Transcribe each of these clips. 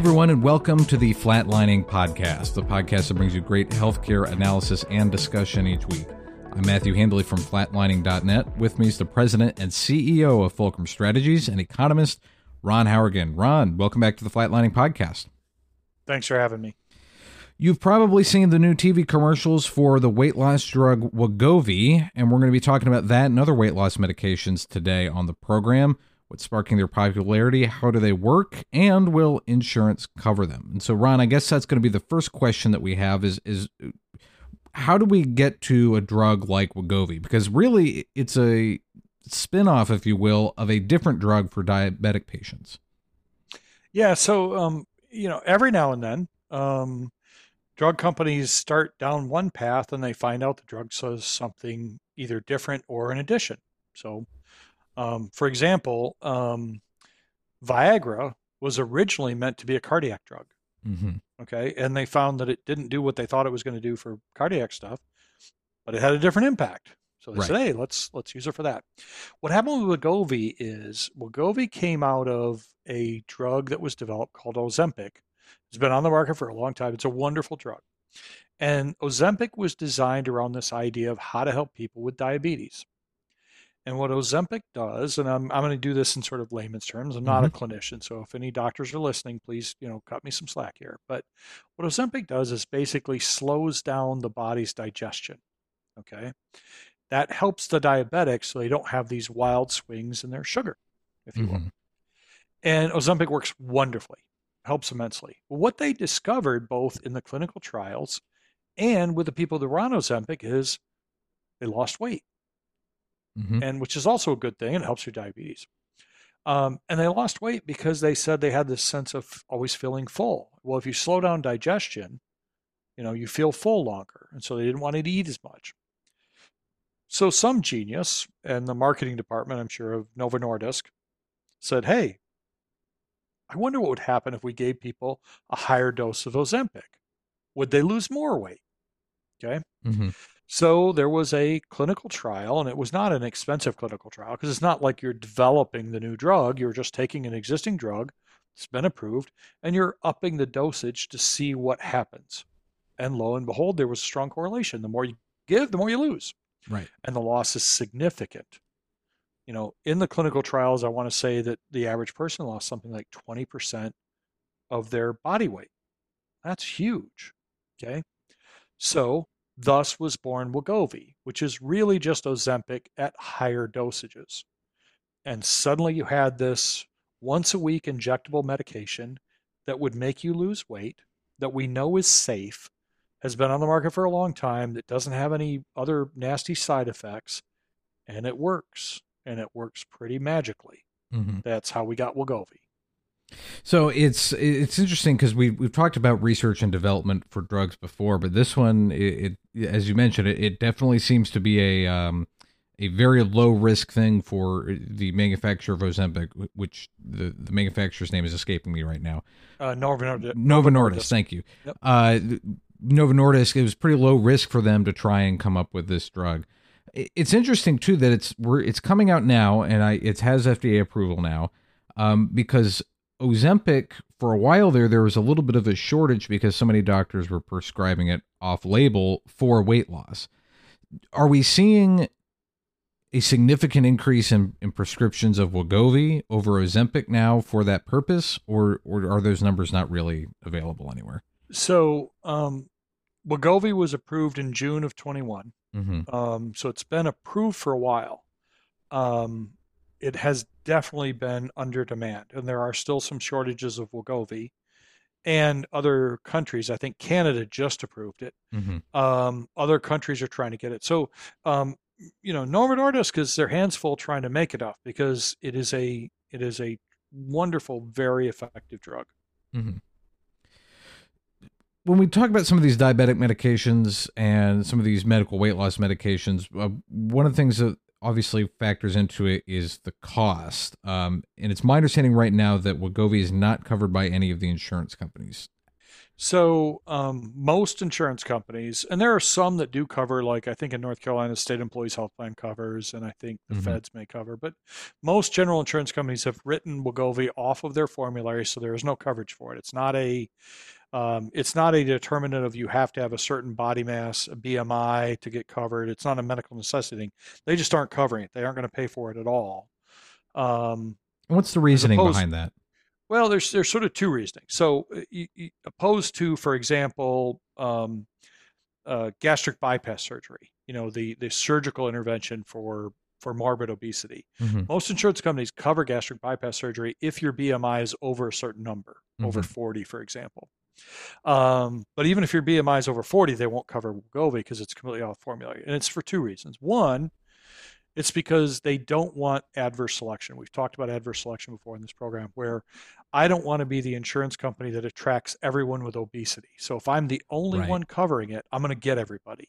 everyone, and welcome to the Flatlining Podcast, the podcast that brings you great healthcare analysis and discussion each week. I'm Matthew Handley from flatlining.net. With me is the president and CEO of Fulcrum Strategies and economist Ron Howrigan. Ron, welcome back to the Flatlining Podcast. Thanks for having me. You've probably seen the new TV commercials for the weight loss drug Wegovy, and we're going to be talking about that and other weight loss medications today on the program. What's sparking their popularity? How do they work? And will insurance cover them? And so, Ron, I guess that's going to be the first question that we have: is is how do we get to a drug like Wegovy? Because really, it's a spin-off, if you will, of a different drug for diabetic patients. Yeah. So, um, you know, every now and then, um, drug companies start down one path and they find out the drug says something either different or in addition. So, um, for example, um, Viagra was originally meant to be a cardiac drug. Mm-hmm. Okay. And they found that it didn't do what they thought it was going to do for cardiac stuff, but it had a different impact. So they right. said, hey, let's let's use it for that. What happened with Wegovy is Wegovy came out of a drug that was developed called Ozempic it's been on the market for a long time. It's a wonderful drug. And Ozempic was designed around this idea of how to help people with diabetes. And what Ozempic does, and I'm, I'm going to do this in sort of layman's terms. I'm not mm-hmm. a clinician, so if any doctors are listening, please, you know, cut me some slack here. But what Ozempic does is basically slows down the body's digestion. Okay, that helps the diabetics so they don't have these wild swings in their sugar, if you mm-hmm. will. And Ozempic works wonderfully helps immensely. What they discovered both in the clinical trials and with the people that were on Ozempic is they lost weight, mm-hmm. and which is also a good thing. And it helps your diabetes. Um, and they lost weight because they said they had this sense of always feeling full. Well, if you slow down digestion, you know, you feel full longer. And so they didn't want to eat as much. So some genius and the marketing department, I'm sure, of Novo Nordisk said, hey, I wonder what would happen if we gave people a higher dose of Ozempic. Would they lose more weight? Okay. Mm-hmm. So there was a clinical trial, and it was not an expensive clinical trial because it's not like you're developing the new drug. You're just taking an existing drug, it's been approved, and you're upping the dosage to see what happens. And lo and behold, there was a strong correlation. The more you give, the more you lose. Right. And the loss is significant you know, in the clinical trials, I want to say that the average person lost something like 20% of their body weight. That's huge. Okay. So, thus was born Wegovy, which is really just Ozempic at higher dosages. And suddenly you had this once a week injectable medication that would make you lose weight, that we know is safe, has been on the market for a long time, that doesn't have any other nasty side effects, and it works and it works pretty magically. Mm-hmm. That's how we got Wegovy. So it's it's interesting because we we've talked about research and development for drugs before, but this one, it, it as you mentioned, it, it, definitely seems to be a um, a very low risk thing for the manufacturer of Ozempic, which the, the manufacturer's name is escaping me right now. Uh, Novo Nordisk. Novo Nordisk. Thank you. Yep. Uh, Novo Nordisk. It was pretty low risk for them to try and come up with this drug it's interesting too that it's we're it's coming out now and I it has FDA approval now um, because Ozempic for a while there there was a little bit of a shortage because so many doctors were prescribing it off label for weight loss. Are we seeing a significant increase in, in prescriptions of Wegovy over Ozempic now for that purpose, or or are those numbers not really available anywhere? So um, Wegovy was approved in June of 21. Mm-hmm. Um, so it's been approved for a while. Um, it has definitely been under demand, and there are still some shortages of Wegovy. And other countries, I think Canada just approved it. Mm-hmm. Um, other countries are trying to get it. So, um, you know, Novo Nordisk is their hands full trying to make it up because it is a it is a wonderful, very effective drug. Mm-hmm when we talk about some of these diabetic medications and some of these medical weight loss medications, uh, one of the things that obviously factors into it is the cost. Um, and it's my understanding right now that Wegovy is not covered by any of the insurance companies. So um, most insurance companies, and there are some that do cover, like I think in North Carolina, state employees health plan covers, and I think the Mhm. feds may cover. But most general insurance companies have written Wegovy off of their formulary, so there is no coverage for it. It's not a um, it's not a determinant of you have to have a certain body mass, a BMI to get covered. It's not a medical necessity. They just aren't covering it. They aren't going to pay for it at all. Um, What's the reasoning opposed- behind that? well, there's there's sort of two reasoning. So, uh, y- y- opposed to, for example, um, uh, gastric bypass surgery, you know, the the surgical intervention for for morbid obesity. Mhm. Most insurance companies cover gastric bypass surgery if your BMI is over a certain number, over Mhm. 40, for example. Um, but even if your BMI is over 40, they won't cover Wegovy because it's completely off formulary. And it's for two reasons. One, it's because they don't want adverse selection. We've talked about adverse selection before in this program, where I don't want to be the insurance company that attracts everyone with obesity. So if I'm the only Right. one covering it, I'm going to get everybody.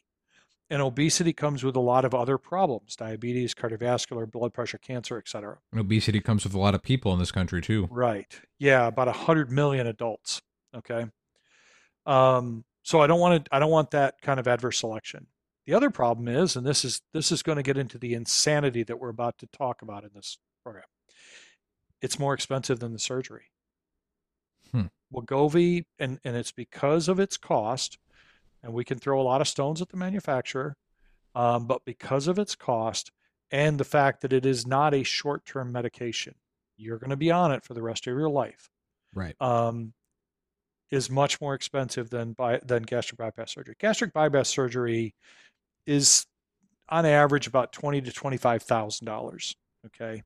And obesity comes with a lot of other problems diabetes, cardiovascular, blood pressure, cancer, et cetera. And obesity comes with a lot of people in this country too. Right. Yeah, about 100 million adults. Okay. Um, so I don't want to I don't want that kind of adverse selection. The other problem is, and this is this is going to get into the insanity that we're about to talk about in this program. It's more expensive than the surgery. Hmm. Wegovy, and and it's because of its cost, and we can throw a lot of stones at the manufacturer, um, but because of its cost and the fact that it is not a short-term medication, you're going to be on it for the rest of your life Right. um, is much more expensive than by, than gastric bypass surgery. Gastric bypass surgery is on average about twenty to twenty five thousand dollars. Okay,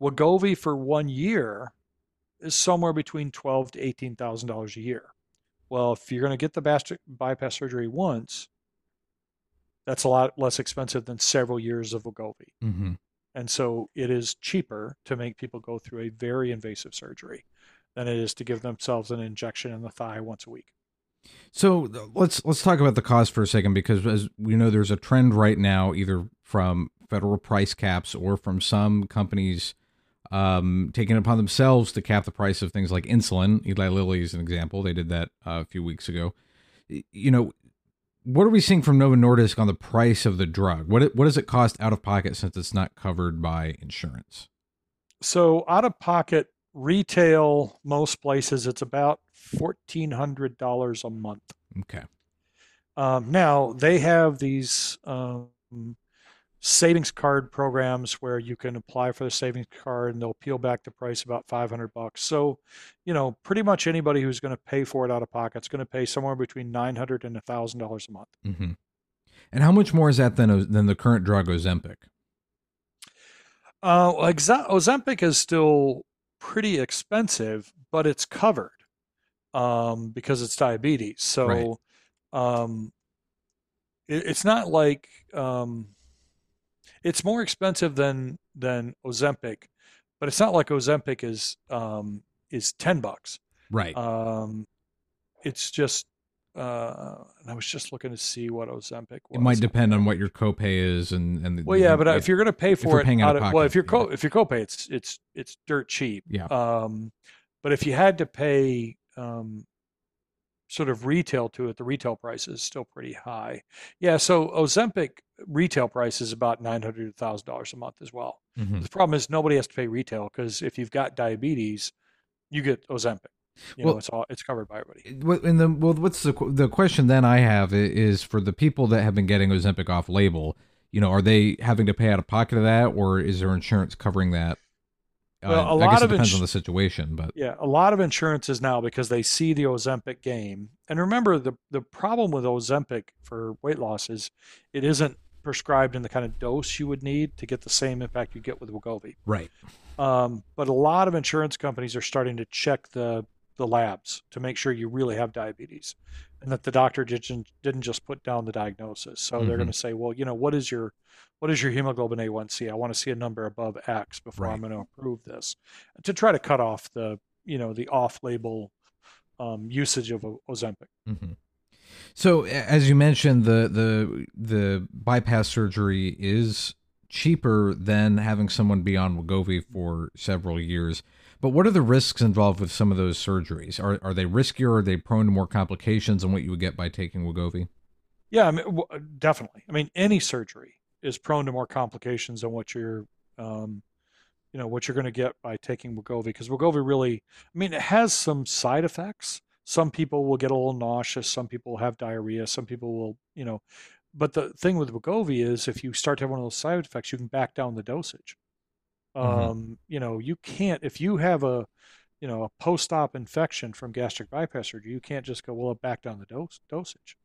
Wegovy for one year is somewhere between twelve to eighteen thousand dollars a year. Well, if you're going to get the gastric bypass surgery once, that's a lot less expensive than several years of Wegovy. hmm And so it is cheaper to make people go through a very invasive surgery than it is to give themselves an injection in the thigh once a week. So let's let's talk about the cost for a second because as we know, there's a trend right now, either from federal price caps or from some companies um, taking it upon themselves to cap the price of things like insulin. Eli Lilly is an example; they did that uh, a few weeks ago. You know, what are we seeing from Novo Nordisk on the price of the drug? What it, what does it cost out of pocket since it's not covered by insurance? So out of pocket retail, most places it's about fourteen hundred dollars a month. Okay. Um, now they have these um, savings card programs where you can apply for the savings card and they'll peel back the price about 500 bucks. So, you know, pretty much anybody who's going to pay for it out of pocket is going to pay somewhere between 900 and thousand dollars a month. hmm And how much more is that than than the current drug Ozempic? Uh, Ozempic is still pretty expensive, but it's covered um, because it's diabetes. So Right. um, it, it's not like um, it's more expensive than than Ozempic, but it's not like Ozempic is um, is ten bucks. Right. Um, it's just. Uh, and I was just looking to see what Ozempic was. it might depend on what your copay is and and the, Well, yeah, but uh, if you're going to pay for it, out of of, well, if you're co- yeah. if you're copay, it's it's it's dirt cheap. yeah Um, but if you had to pay um, sort of retail to it, the retail price is still pretty high. Yeah, so Ozempic retail price is about nine hundred thousand dollars a month as well. Mhm. The problem is nobody has to pay retail because if you've got diabetes, you get Ozempic. You Well- know, it's all it's covered by everybody. And the well, what's the the question then I have is for the people that have been getting Ozempic off label. You know, are they having to pay out of pocket of that, or is their insurance covering that? Uh, Well, a I lot guess it of depends ins- on the situation, but Yeah, a lot of insurances now because they see the Ozempic game. And remember the the problem with Ozempic for weight loss is it isn't prescribed in the kind of dose you would need to get the same impact you get with Wegovy. right, Um, but a lot of insurance companies are starting to check the the labs to make sure you really have diabetes and that the doctor didn't didn't just put down the diagnosis. So they're Mhm. going to say, well, you know, what is your what is your hemoglobin A1C? I want to see a number above X before I'm going to approve this to try to cut off the you know the off-label um, usage of Ozempic. hmm So as you mentioned, the the the bypass surgery is cheaper than having someone be on Wegovy for several years. But what are the risks involved with some of those surgeries? Are are they riskier? Are they prone to more complications than what you would get by taking Wegovy? Yeah, I mean, definitely. I mean, any surgery is prone to more complications than what you're, um, you know, what you're going to get by taking Wegovy. Because Wegovy really, I mean, it has some side effects. Some people will get a little nauseous. Some people have diarrhea. Some people will, you know, but the thing with Wegovy is if you start to have one of those side effects, you can back down the dosage. Mm-hmm. Um, you know, you can't if you have a, you know, a post-op infection from gastric bypass surgery, you can't just go, well, back down the dose dosage.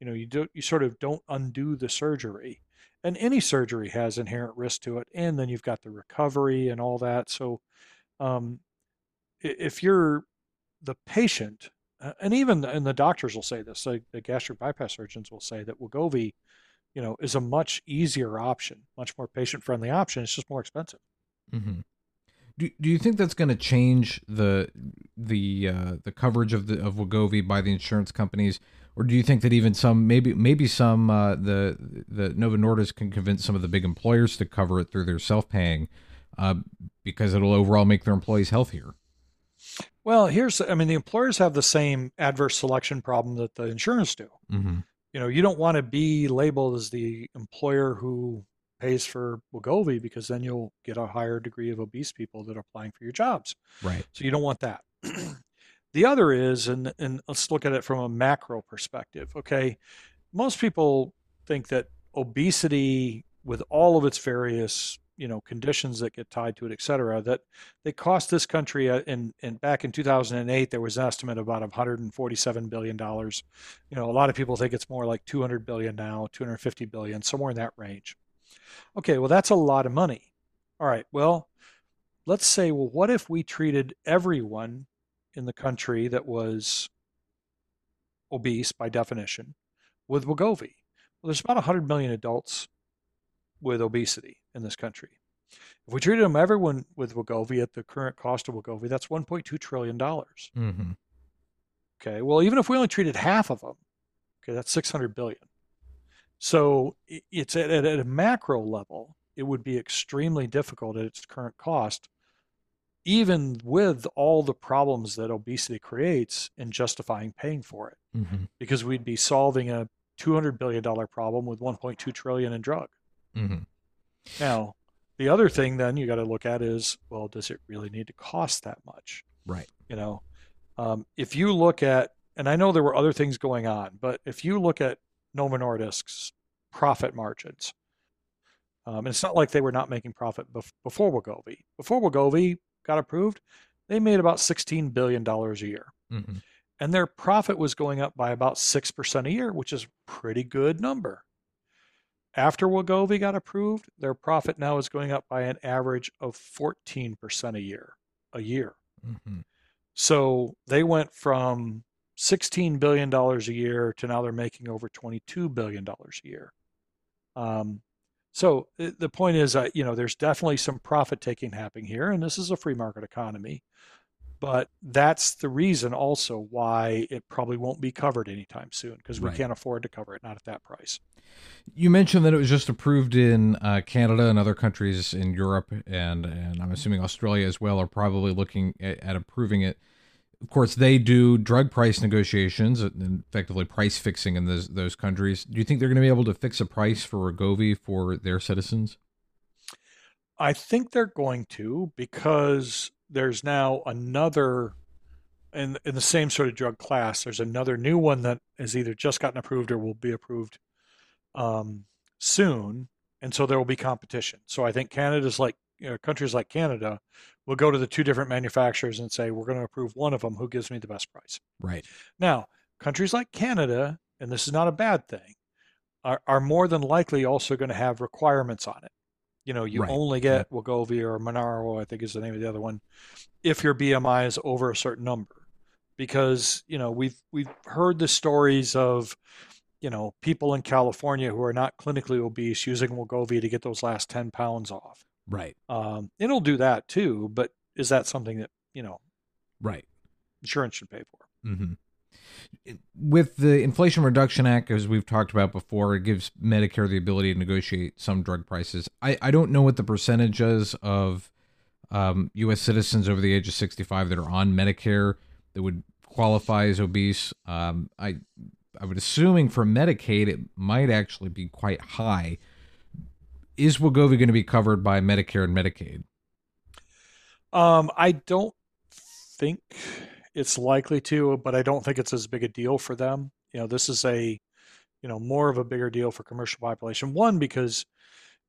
You know, you do you sort of don't undo the surgery. And any surgery has inherent risk to it, and then you've got the recovery and all that. So, um, if you're the patient uh, and even and the doctors will say this. Like the gastric bypass surgeons will say that Wegovy, you know, is a much easier option, much more patient friendly option. It's just more expensive. Mm-hmm. Do, do you think that's going to change the the uh, the coverage of the of Wegovy by the insurance companies, or do you think that even some maybe maybe some uh, the the Novo Nordisk can convince some of the big employers to cover it through their self paying uh, because it'll overall make their employees healthier? Well, here's, I mean, the employers have the same adverse selection problem that the insurance do. Mm-hmm. You know, you don't want to be labeled as the employer who pays for Wegovy because then you'll get a higher degree of obese people that are applying for your jobs. Right. So you don't want that. the other is, and, and let's look at it from a macro perspective. Okay. Most people think that obesity, with all of its various you know conditions that get tied to it, et cetera, that they cost this country uh, in in back in 2008 there was an estimate of about 147 billion dollars. You know, a lot of people think it's more like 200 billion now, 250 billion, somewhere in that range. Okay, well that's a lot of money. All right, well, let's say, well, what if we treated everyone in the country that was obese by definition with Wegovy? Well, there's about 100 million adults with obesity in this country. If we treated them everyone with Wegovy at the current cost of Wegovy, that's 1.2 trillion dollars. Mm-hmm. Okay, well, even if we only treated half of them, okay, that's 600 billion. So it's at, at a macro level, it would be extremely difficult at its current cost, even with all the problems that obesity creates in justifying paying for it, mm-hmm. because we'd be solving a 200 billion dollar problem with 1.2 trillion in drug. Mm-hmm. Now, the other thing then you got to look at is, well, does it really need to cost that much? Right. You know, um, if you look at, and I know there were other things going on, but if you look at Novo Nordisk's profit margins, um, and it's not like they were not making profit bef- before Wegovy. Before Wegovy got approved, they made about $16 billion a year. Mm-hmm. And their profit was going up by about 6% a year, which is a pretty good number. After Wegovy got approved, their profit now is going up by an average of 14% a year, a year. Mm-hmm. So they went from $16 billion a year to now they're making over $22 billion a year. Um, so the point is, uh, you know, there's definitely some profit taking happening here, and this is a free market economy. But that's the reason also why it probably won't be covered anytime soon because we right. can't afford to cover it, not at that price. You mentioned that it was just approved in uh, Canada and other countries in Europe, and and I'm assuming Australia as well are probably looking at, at approving it. Of course, they do drug price negotiations and effectively price fixing in those those countries. Do you think they're going to be able to fix a price for Wegovy for their citizens? I think they're going to because there's now another in in the same sort of drug class. There's another new one that has either just gotten approved or will be approved um, soon, and so there will be competition. So I think Canada's like you know, countries like Canada will go to the two different manufacturers and say we're going to approve one of them. Who gives me the best price? Right now, countries like Canada, and this is not a bad thing, are, are more than likely also going to have requirements on it. You know, you right. only get yeah. Wegovy or Mounjaro, I think is the name of the other one, if your BMI is over a certain number. Because you know we've we've heard the stories of you know people in California who are not clinically obese using Wegovy to get those last ten pounds off. Right. Um, it'll do that too, but is that something that you know? Right. Insurance should pay for. Mm-hmm with the Inflation Reduction Act, as we've talked about before, it gives Medicare the ability to negotiate some drug prices. I, I don't know what the percentage is of um, U.S. citizens over the age of 65 that are on Medicare that would qualify as obese. Um, I I would assuming for Medicaid it might actually be quite high. Is Wegovy going to be covered by Medicare and Medicaid? Um, I don't think it's likely to, but I don't think it's as big a deal for them. You know, this is a, you know, more of a bigger deal for commercial population. One because,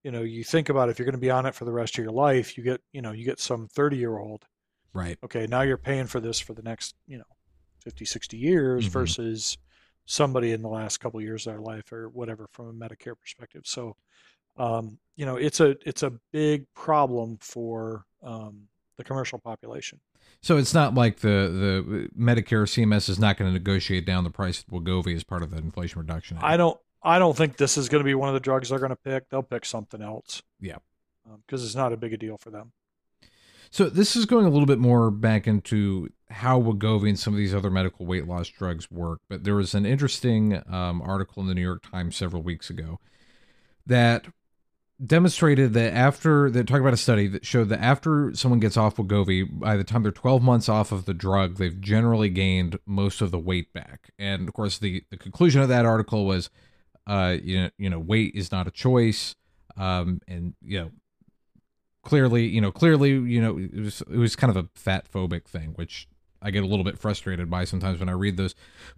you know, you think about if you're going to be on it for the rest of your life, you get, you know, you get some 30 year old. Right. Okay, now you're paying for this for the next, you know, 50, 60 years mm-hmm. versus somebody in the last couple of years of their life or whatever from a Medicare perspective. So, um, you know, it's a it's a big problem for um, the commercial population. So it's not like the the Medicare CMS is not going to negotiate down the price of Wegovy as part of the Inflation Reduction Act. I don't I don't think this is going to be one of the drugs they're going to pick. They'll pick something else. Yeah, because um, it's not a big a deal for them. So this is going a little bit more back into how Wegovy and some of these other medical weight loss drugs work. But there was an interesting um, article in the New York Times several weeks ago that demonstrated that after they talk about a study that showed that after someone gets off Wegovy, by the time they're 12 months off of the drug, they've generally gained most of the weight back. And of course, the the conclusion of that article was, uh, you know, you know, weight is not a choice, um, and you know, clearly, you know, clearly, you know, it was it was kind of a fat phobic thing, which I get a little bit frustrated by sometimes when I read those.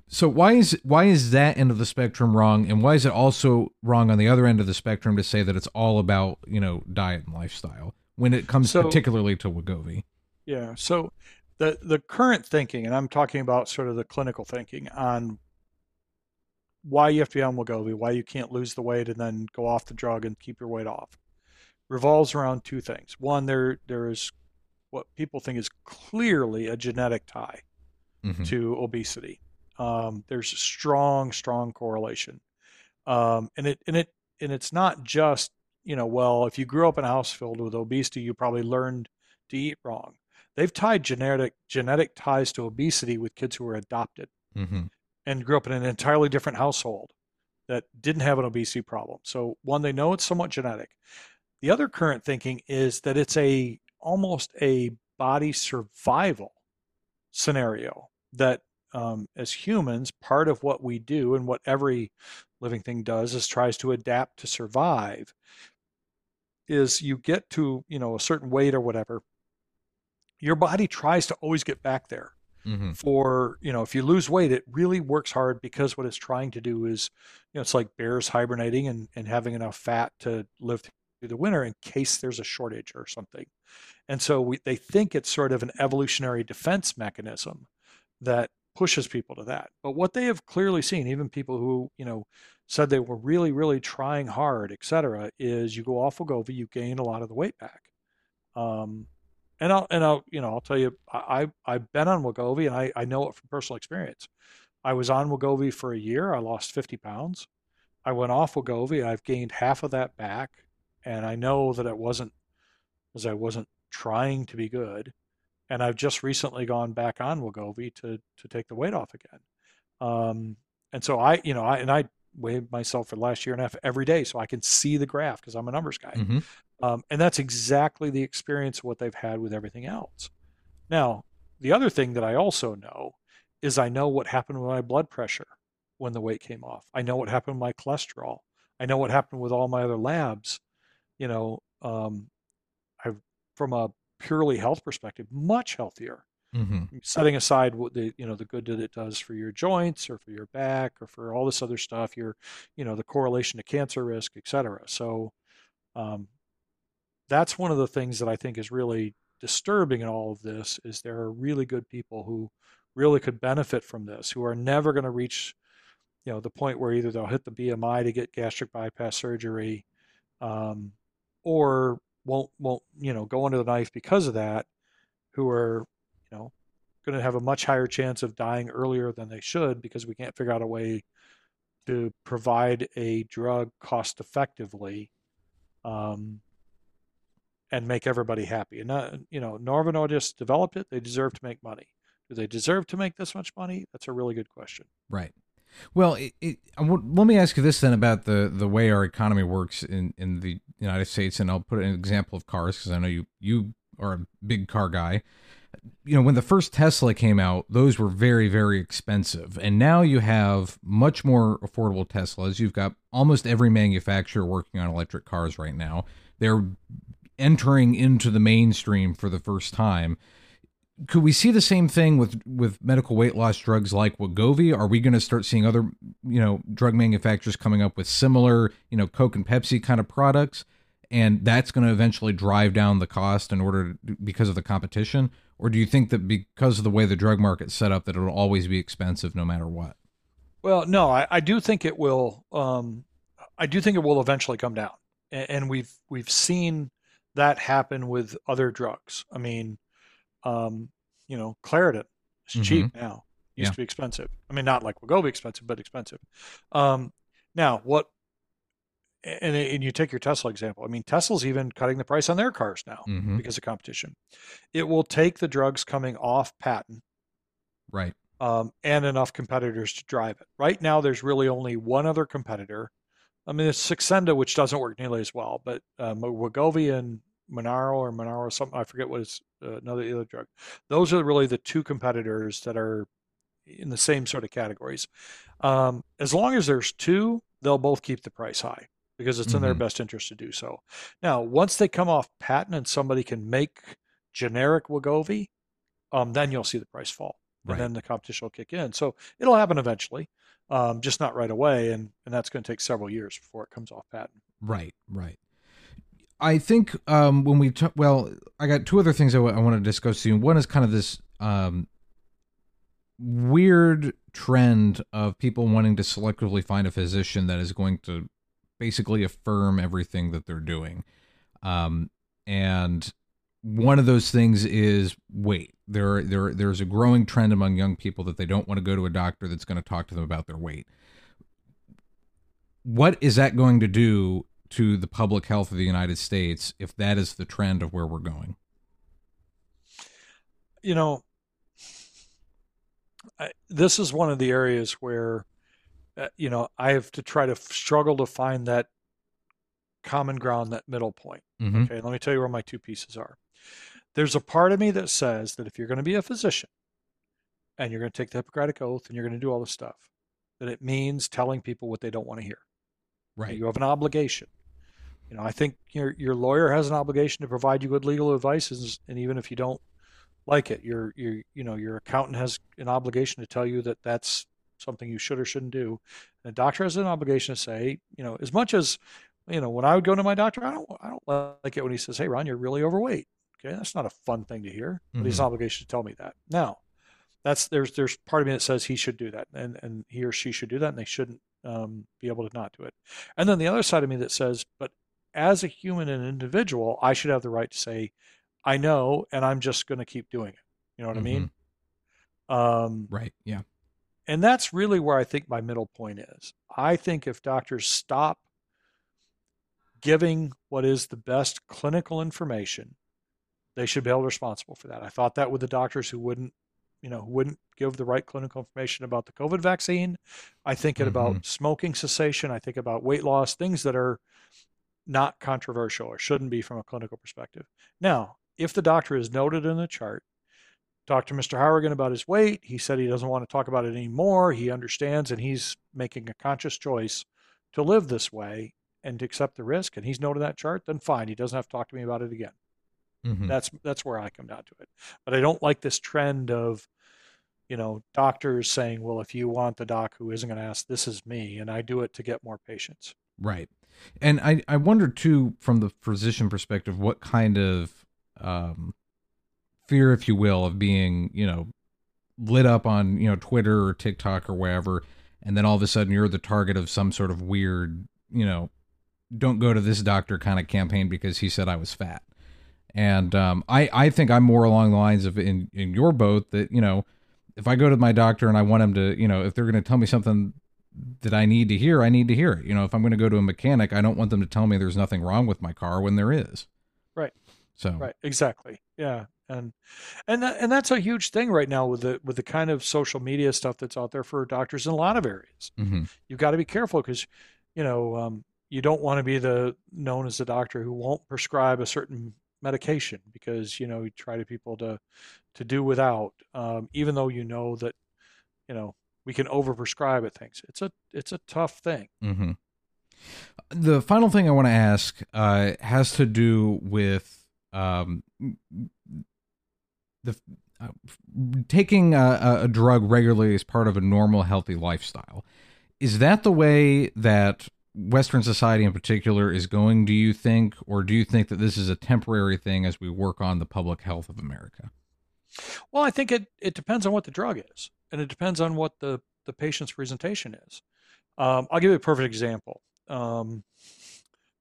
So why is why is that end of the spectrum wrong, and why is it also wrong on the other end of the spectrum to say that it's all about you know diet and lifestyle when it comes so, particularly to Wegovy? Yeah. So the the current thinking, and I'm talking about sort of the clinical thinking on why you have to be on Wegovy, why you can't lose the weight and then go off the drug and keep your weight off, revolves around two things. One, there there is what people think is clearly a genetic tie mm-hmm. to obesity. Um, there's a strong, strong correlation, um, and it and it and it's not just you know well if you grew up in a house filled with obesity you probably learned to eat wrong. They've tied genetic genetic ties to obesity with kids who were adopted mm-hmm. and grew up in an entirely different household that didn't have an obesity problem. So one, they know it's somewhat genetic. The other current thinking is that it's a almost a body survival scenario that um, as humans, part of what we do and what every living thing does is tries to adapt to survive. Is you get to you know a certain weight or whatever, your body tries to always get back there. Mm-hmm. For you know, if you lose weight, it really works hard because what it's trying to do is, you know, it's like bears hibernating and, and having enough fat to live through the winter in case there's a shortage or something. And so we, they think it's sort of an evolutionary defense mechanism that pushes people to that. But what they have clearly seen, even people who, you know, said they were really, really trying hard, et cetera, is you go off Wegovy, you gain a lot of the weight back. Um, and I'll, and I'll, you know, I'll tell you, I, I've been on Wegovy and I, I know it from personal experience. I was on Wegovy for a year. I lost 50 pounds. I went off Wegovy. I've gained half of that back. And I know that it wasn't, as I wasn't trying to be good. And I've just recently gone back on Wegovy to to take the weight off again. Um, and so I, you know, I and I weighed myself for the last year and a half every day, so I can see the graph because I'm a numbers guy. Mm-hmm. Um, and that's exactly the experience of what they've had with everything else. Now, the other thing that I also know is I know what happened with my blood pressure when the weight came off. I know what happened with my cholesterol. I know what happened with all my other labs. You know, um, I've from a purely health perspective, much healthier. Mm-hmm. Setting aside what the you know the good that it does for your joints or for your back or for all this other stuff, your you know the correlation to cancer risk, et cetera. So um, that's one of the things that I think is really disturbing in all of this is there are really good people who really could benefit from this who are never going to reach you know the point where either they'll hit the BMI to get gastric bypass surgery um, or won't won't you know go under the knife because of that, who are you know going to have a much higher chance of dying earlier than they should because we can't figure out a way to provide a drug cost effectively um, and make everybody happy. And not, you know, Novo Nordisk developed it; they deserve to make money. Do they deserve to make this much money? That's a really good question. Right. Well, it, it, let me ask you this then about the, the way our economy works in, in the United States, and I'll put an example of cars because I know you you or a big car guy. You know, when the first Tesla came out, those were very, very expensive. And now you have much more affordable Teslas. You've got almost every manufacturer working on electric cars right now. They're entering into the mainstream for the first time could we see the same thing with with medical weight loss drugs like Wegovy? Are we going to start seeing other you know drug manufacturers coming up with similar you know Coke and Pepsi kind of products, and that's going to eventually drive down the cost in order to, because of the competition? Or do you think that because of the way the drug market's set up, that it'll always be expensive no matter what? Well, no, I, I do think it will. Um, I do think it will eventually come down, and, and we've we've seen that happen with other drugs. I mean um, you know, Claritin is mm-hmm. cheap now. Used yeah. to be expensive. I mean, not like Wegovy expensive, but expensive. Um, now, what? And, and you take your Tesla example. I mean, Tesla's even cutting the price on their cars now mm-hmm. because of competition. It will take the drugs coming off patent, right, um, and enough competitors to drive it. Right now, there's really only one other competitor. I mean, it's Saxenda, which doesn't work nearly as well, but um, Wegovy and Mounjaro or Mounjaro something I forget what is uh, another other drug. Those are really the two competitors that are in the same sort of categories. Um, as long as there's two, they'll both keep the price high because it's mm-hmm. in their mm-hmm. best interest to do so. Now, once they come off patent and somebody can make generic Wegovy, um, then you'll see the price fall, and right. then the competition will kick in. So it'll happen eventually, um, just not right away, and and that's going to take several years before it comes off patent. Right, right. I think um, when we talk, well, I got two other things I, w- I want to discuss soon. One is kind of this um, weird trend of people wanting to selectively find a physician that is going to basically affirm everything that they're doing. Um, and one of those things is weight. There, there, there's a growing trend among young people that they don't want to go to a doctor that's going to talk to them about their weight. What is that going to do to the public health of the United States if that is the trend of where we're going? You know, I, this is one of the areas where, uh, you know, I have to try to struggle to find that common ground, that middle point. Mm-hmm. Okay, let me tell you where my two pieces are. There's a part of me that says that if you're going to be a physician and you're going to take the Hippocratic Oath and you're going to do all this stuff, that it means telling people what they don't want to hear. Right. You have an obligation. You know, I think your your lawyer has an obligation to provide you good legal advice, and even if you don't like it, your your you know your accountant has an obligation to tell you that that's something you should or shouldn't do. And a doctor has an obligation to say, you know, as much as you know, when I would go to my doctor, I don't I don't like it when he says, "Hey, Ron, you're really overweight." Okay, that's not a fun thing to hear, but mm-hmm. he's an obligation to tell me that. Now, that's there's there's part of me that says he should do that, and and he or she should do that, and they shouldn't um, be able to not do it. And then the other side of me that says, but as a human and individual, I should have the right to say, I know, and I'm just going to keep doing it. You know what mm-hmm. I mean? Mm-hmm. Um, right. Yeah. And that's really where I think my middle point is. I think if doctors stop giving what is the best clinical information, they should be held responsible for that. I thought that with the doctors who wouldn't you know, who wouldn't give the right clinical information about the COVID vaccine. I think mm-hmm. about smoking cessation. I think about weight loss, things that are not controversial or shouldn't be from a clinical perspective. Now, if the doctor is noted in the chart, talked to Mr. Howrigan about his weight. He said he doesn't want to talk about it anymore. He understands and he's making a conscious choice to live this way and to accept the risk. And he's noted that chart, then fine. He doesn't have to talk to me about it again. Mm-hmm. That's that's where I come down to it. But I don't like this trend of you know, doctors saying, well, if you want the doc who isn't going to ask, this is me, and I do it to get more patients. Right. And I, I wonder too, from the physician perspective, what kind of um, fear, if you will, of being, you know, lit up on, you know, Twitter or TikTok or wherever, and then all of a sudden you're the target of some sort of weird, you know, don't go to this doctor kind of campaign because he said I was fat. And um, I, I think I'm more along the lines of in, in your boat that, you know, if I go to my doctor and I want him to, you know, if they're going to tell me something that I need to hear, I need to hear it. You know, if I'm going to go to a mechanic, I don't want them to tell me there's nothing wrong with my car when there is. Right. So. Right. Exactly. Yeah. And and that, and that's a huge thing right now with the with the kind of social media stuff that's out there for doctors in a lot of areas. Mm-hmm. You've got to be careful because, you know, um, you don't want to be the known as the doctor who won't prescribe a certain medication because you know you try to people to to do without, um, even though you know that you know we can overprescribe at things. It's a it's a tough thing. Mm-hmm. The final thing I want to ask uh, has to do with um, the uh, taking a, a drug regularly as part of a normal, healthy lifestyle. Is that the way that Western society in particular is going, do you think, or do you think that this is a temporary thing as we work on the public health of America? Well, I think it, it depends on what the drug is, and it depends on what the, the patient's presentation is. Um, I'll give you a perfect example um,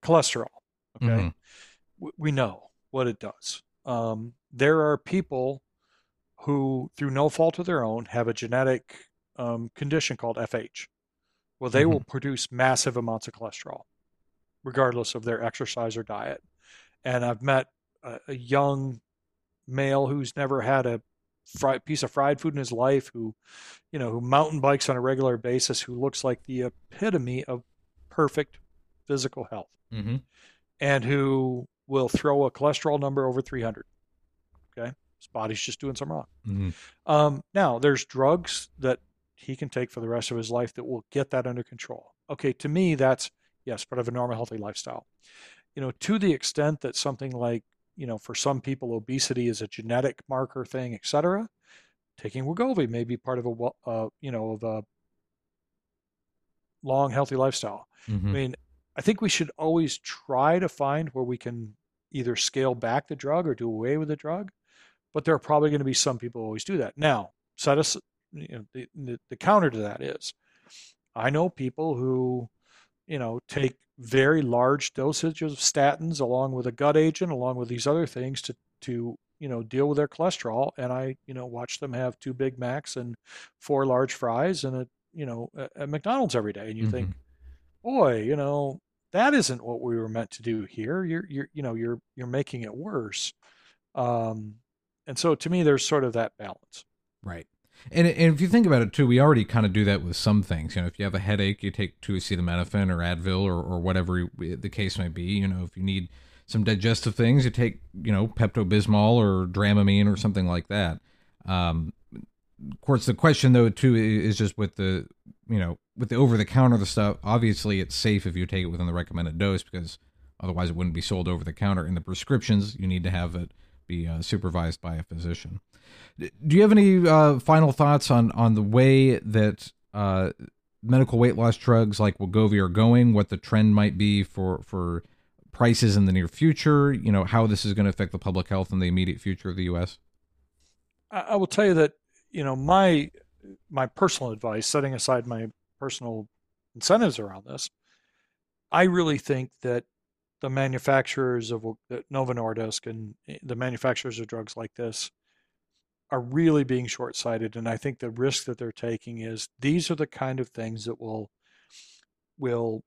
cholesterol. Okay. Mm-hmm. We know what it does. Um, there are people who, through no fault of their own, have a genetic um, condition called FH. Well, they mm-hmm. will produce massive amounts of cholesterol, regardless of their exercise or diet. And I've met a, a young male who's never had a fry, piece of fried food in his life, who, you know, who mountain bikes on a regular basis, who looks like the epitome of perfect physical health, mm-hmm. and who will throw a cholesterol number over 300. Okay, his body's just doing something wrong. Mm-hmm. Um, now, there's drugs that he can take for the rest of his life that will get that under control. Okay, to me, that's yes, part of a normal, healthy lifestyle. You know, to the extent that something like, you know, for some people, obesity is a genetic marker thing, et cetera, taking Wegovy may be part of a, uh, you know, of a long, healthy lifestyle. Mm-hmm. I mean, I think we should always try to find where we can either scale back the drug or do away with the drug. But there are probably going to be some people who always do that. Now, set us you know, the, the, the counter to that is I know people who, you know, take very large dosages of statins along with a gut agent, along with these other things to, to, you know, deal with their cholesterol. And I, you know, watch them have two Big Macs and four large fries and a, you know, at McDonald's every day. And you mm-hmm. think, boy, you know, that isn't what we were meant to do here. You're, you're, you know, you're, you're making it worse. Um, and so to me, there's sort of that balance. Right. And, and if you think about it too, we already kind of do that with some things. You know, if you have a headache, you take two acetaminophen or Advil or, or whatever the case may be. You know, if you need some digestive things, you take you know Pepto Bismol or Dramamine or something like that. Um, of course, the question though too is just with the you know with the over the counter the stuff. Obviously, it's safe if you take it within the recommended dose because otherwise it wouldn't be sold over the counter. In the prescriptions, you need to have it be uh, supervised by a physician. Do you have any uh, final thoughts on on the way that uh, medical weight loss drugs like Wegovy are going? What the trend might be for for prices in the near future? You know how this is going to affect the public health in the immediate future of the U.S. I will tell you that you know my my personal advice, setting aside my personal incentives around this, I really think that the manufacturers of Novo Nordisk and eh, the manufacturers of drugs like this are really being short sighted. And I think the risk that they're taking is these are the kind of things that will will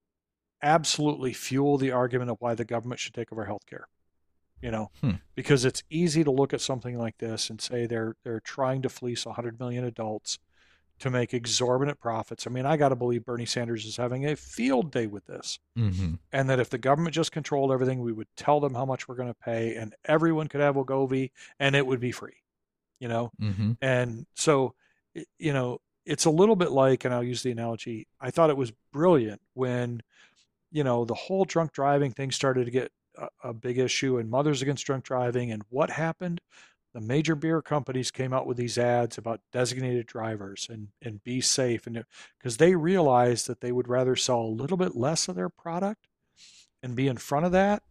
absolutely fuel the argument of why the government should take over healthcare. You know, hmm. because it's easy to look at something like this and say they're they're trying to fleece 100 million adults to make exorbitant profits. I mean, I got to believe Bernie Sanders is having a field day with this. Mm-hmm. And that if the government just controlled everything, we would tell them how much we're going to pay and everyone could have Wegovy and it would be free you know? Mm-hmm. And so, you know, it's a little bit like, and I'll use the analogy, I thought it was brilliant when, you know, the whole drunk driving thing started to get a, a big issue and Mothers Against Drunk Driving. And what happened? The major beer companies came out with these ads about designated drivers and, and be safe. And because they realized that they would rather sell a little bit less of their product and be in front of that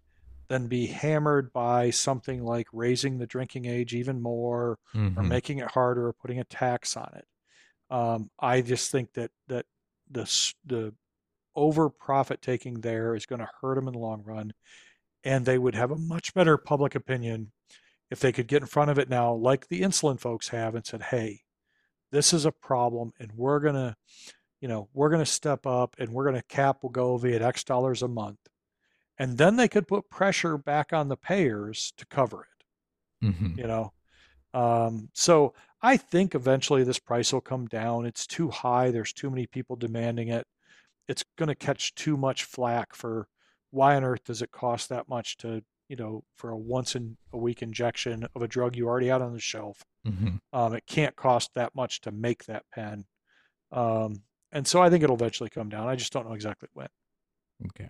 than be hammered by something like raising the drinking age even more mm-hmm. or making it harder or putting a tax on it. Um, I just think that that the the over profit taking there is going to hurt them in the long run, and they would have a much better public opinion if they could get in front of it now, like the insulin folks have, and said, "Hey, this is a problem, and we're gonna, you know, we're gonna step up and we're gonna cap Wegovy at X dollars a month. and then they could put pressure back on the payers to cover it. Mm-hmm. You know, um, so I think eventually this price will come down. It's too high. There's too many people demanding it. It's going to catch too much flack for why on earth does it cost that much to you know, for a once in a week injection of a drug you already had on the shelf. Mm-hmm. Um, it can't cost that much to make that pen. Um, and so I think it'll eventually come down. I just don't know exactly when. Okay.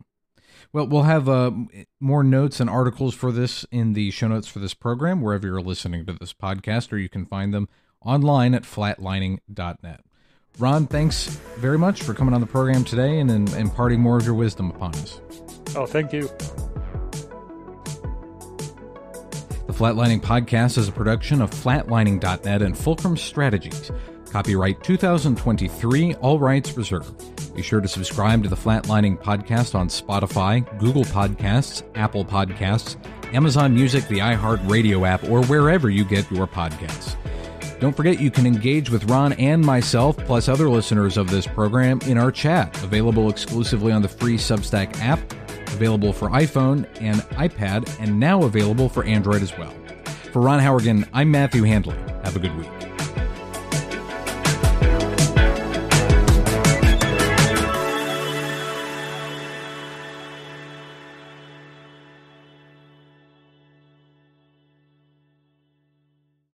Well, we'll have uh, more notes and articles for this in the show notes for this program, wherever you're listening to this podcast, or you can find them online at flatlining.net. Ron, thanks very much for coming on the program today and, and imparting more of your wisdom upon us. Oh, thank you. Flatlining Podcast is a production of flatlining.net and Fulcrum Strategies. Copyright 2023, all rights reserved. Be sure to subscribe to the Flatlining Podcast on Spotify, Google Podcasts, Apple Podcasts, Amazon Music, the iHeartRadio app, or wherever you get your podcasts. Don't forget you can engage with Ron and myself, plus other listeners of this program, in our chat, available exclusively on the free Substack app, available for iPhone and iPad, and now available for Android as well. For Ron Howrigan, I'm Matthew Handley. Have a good week.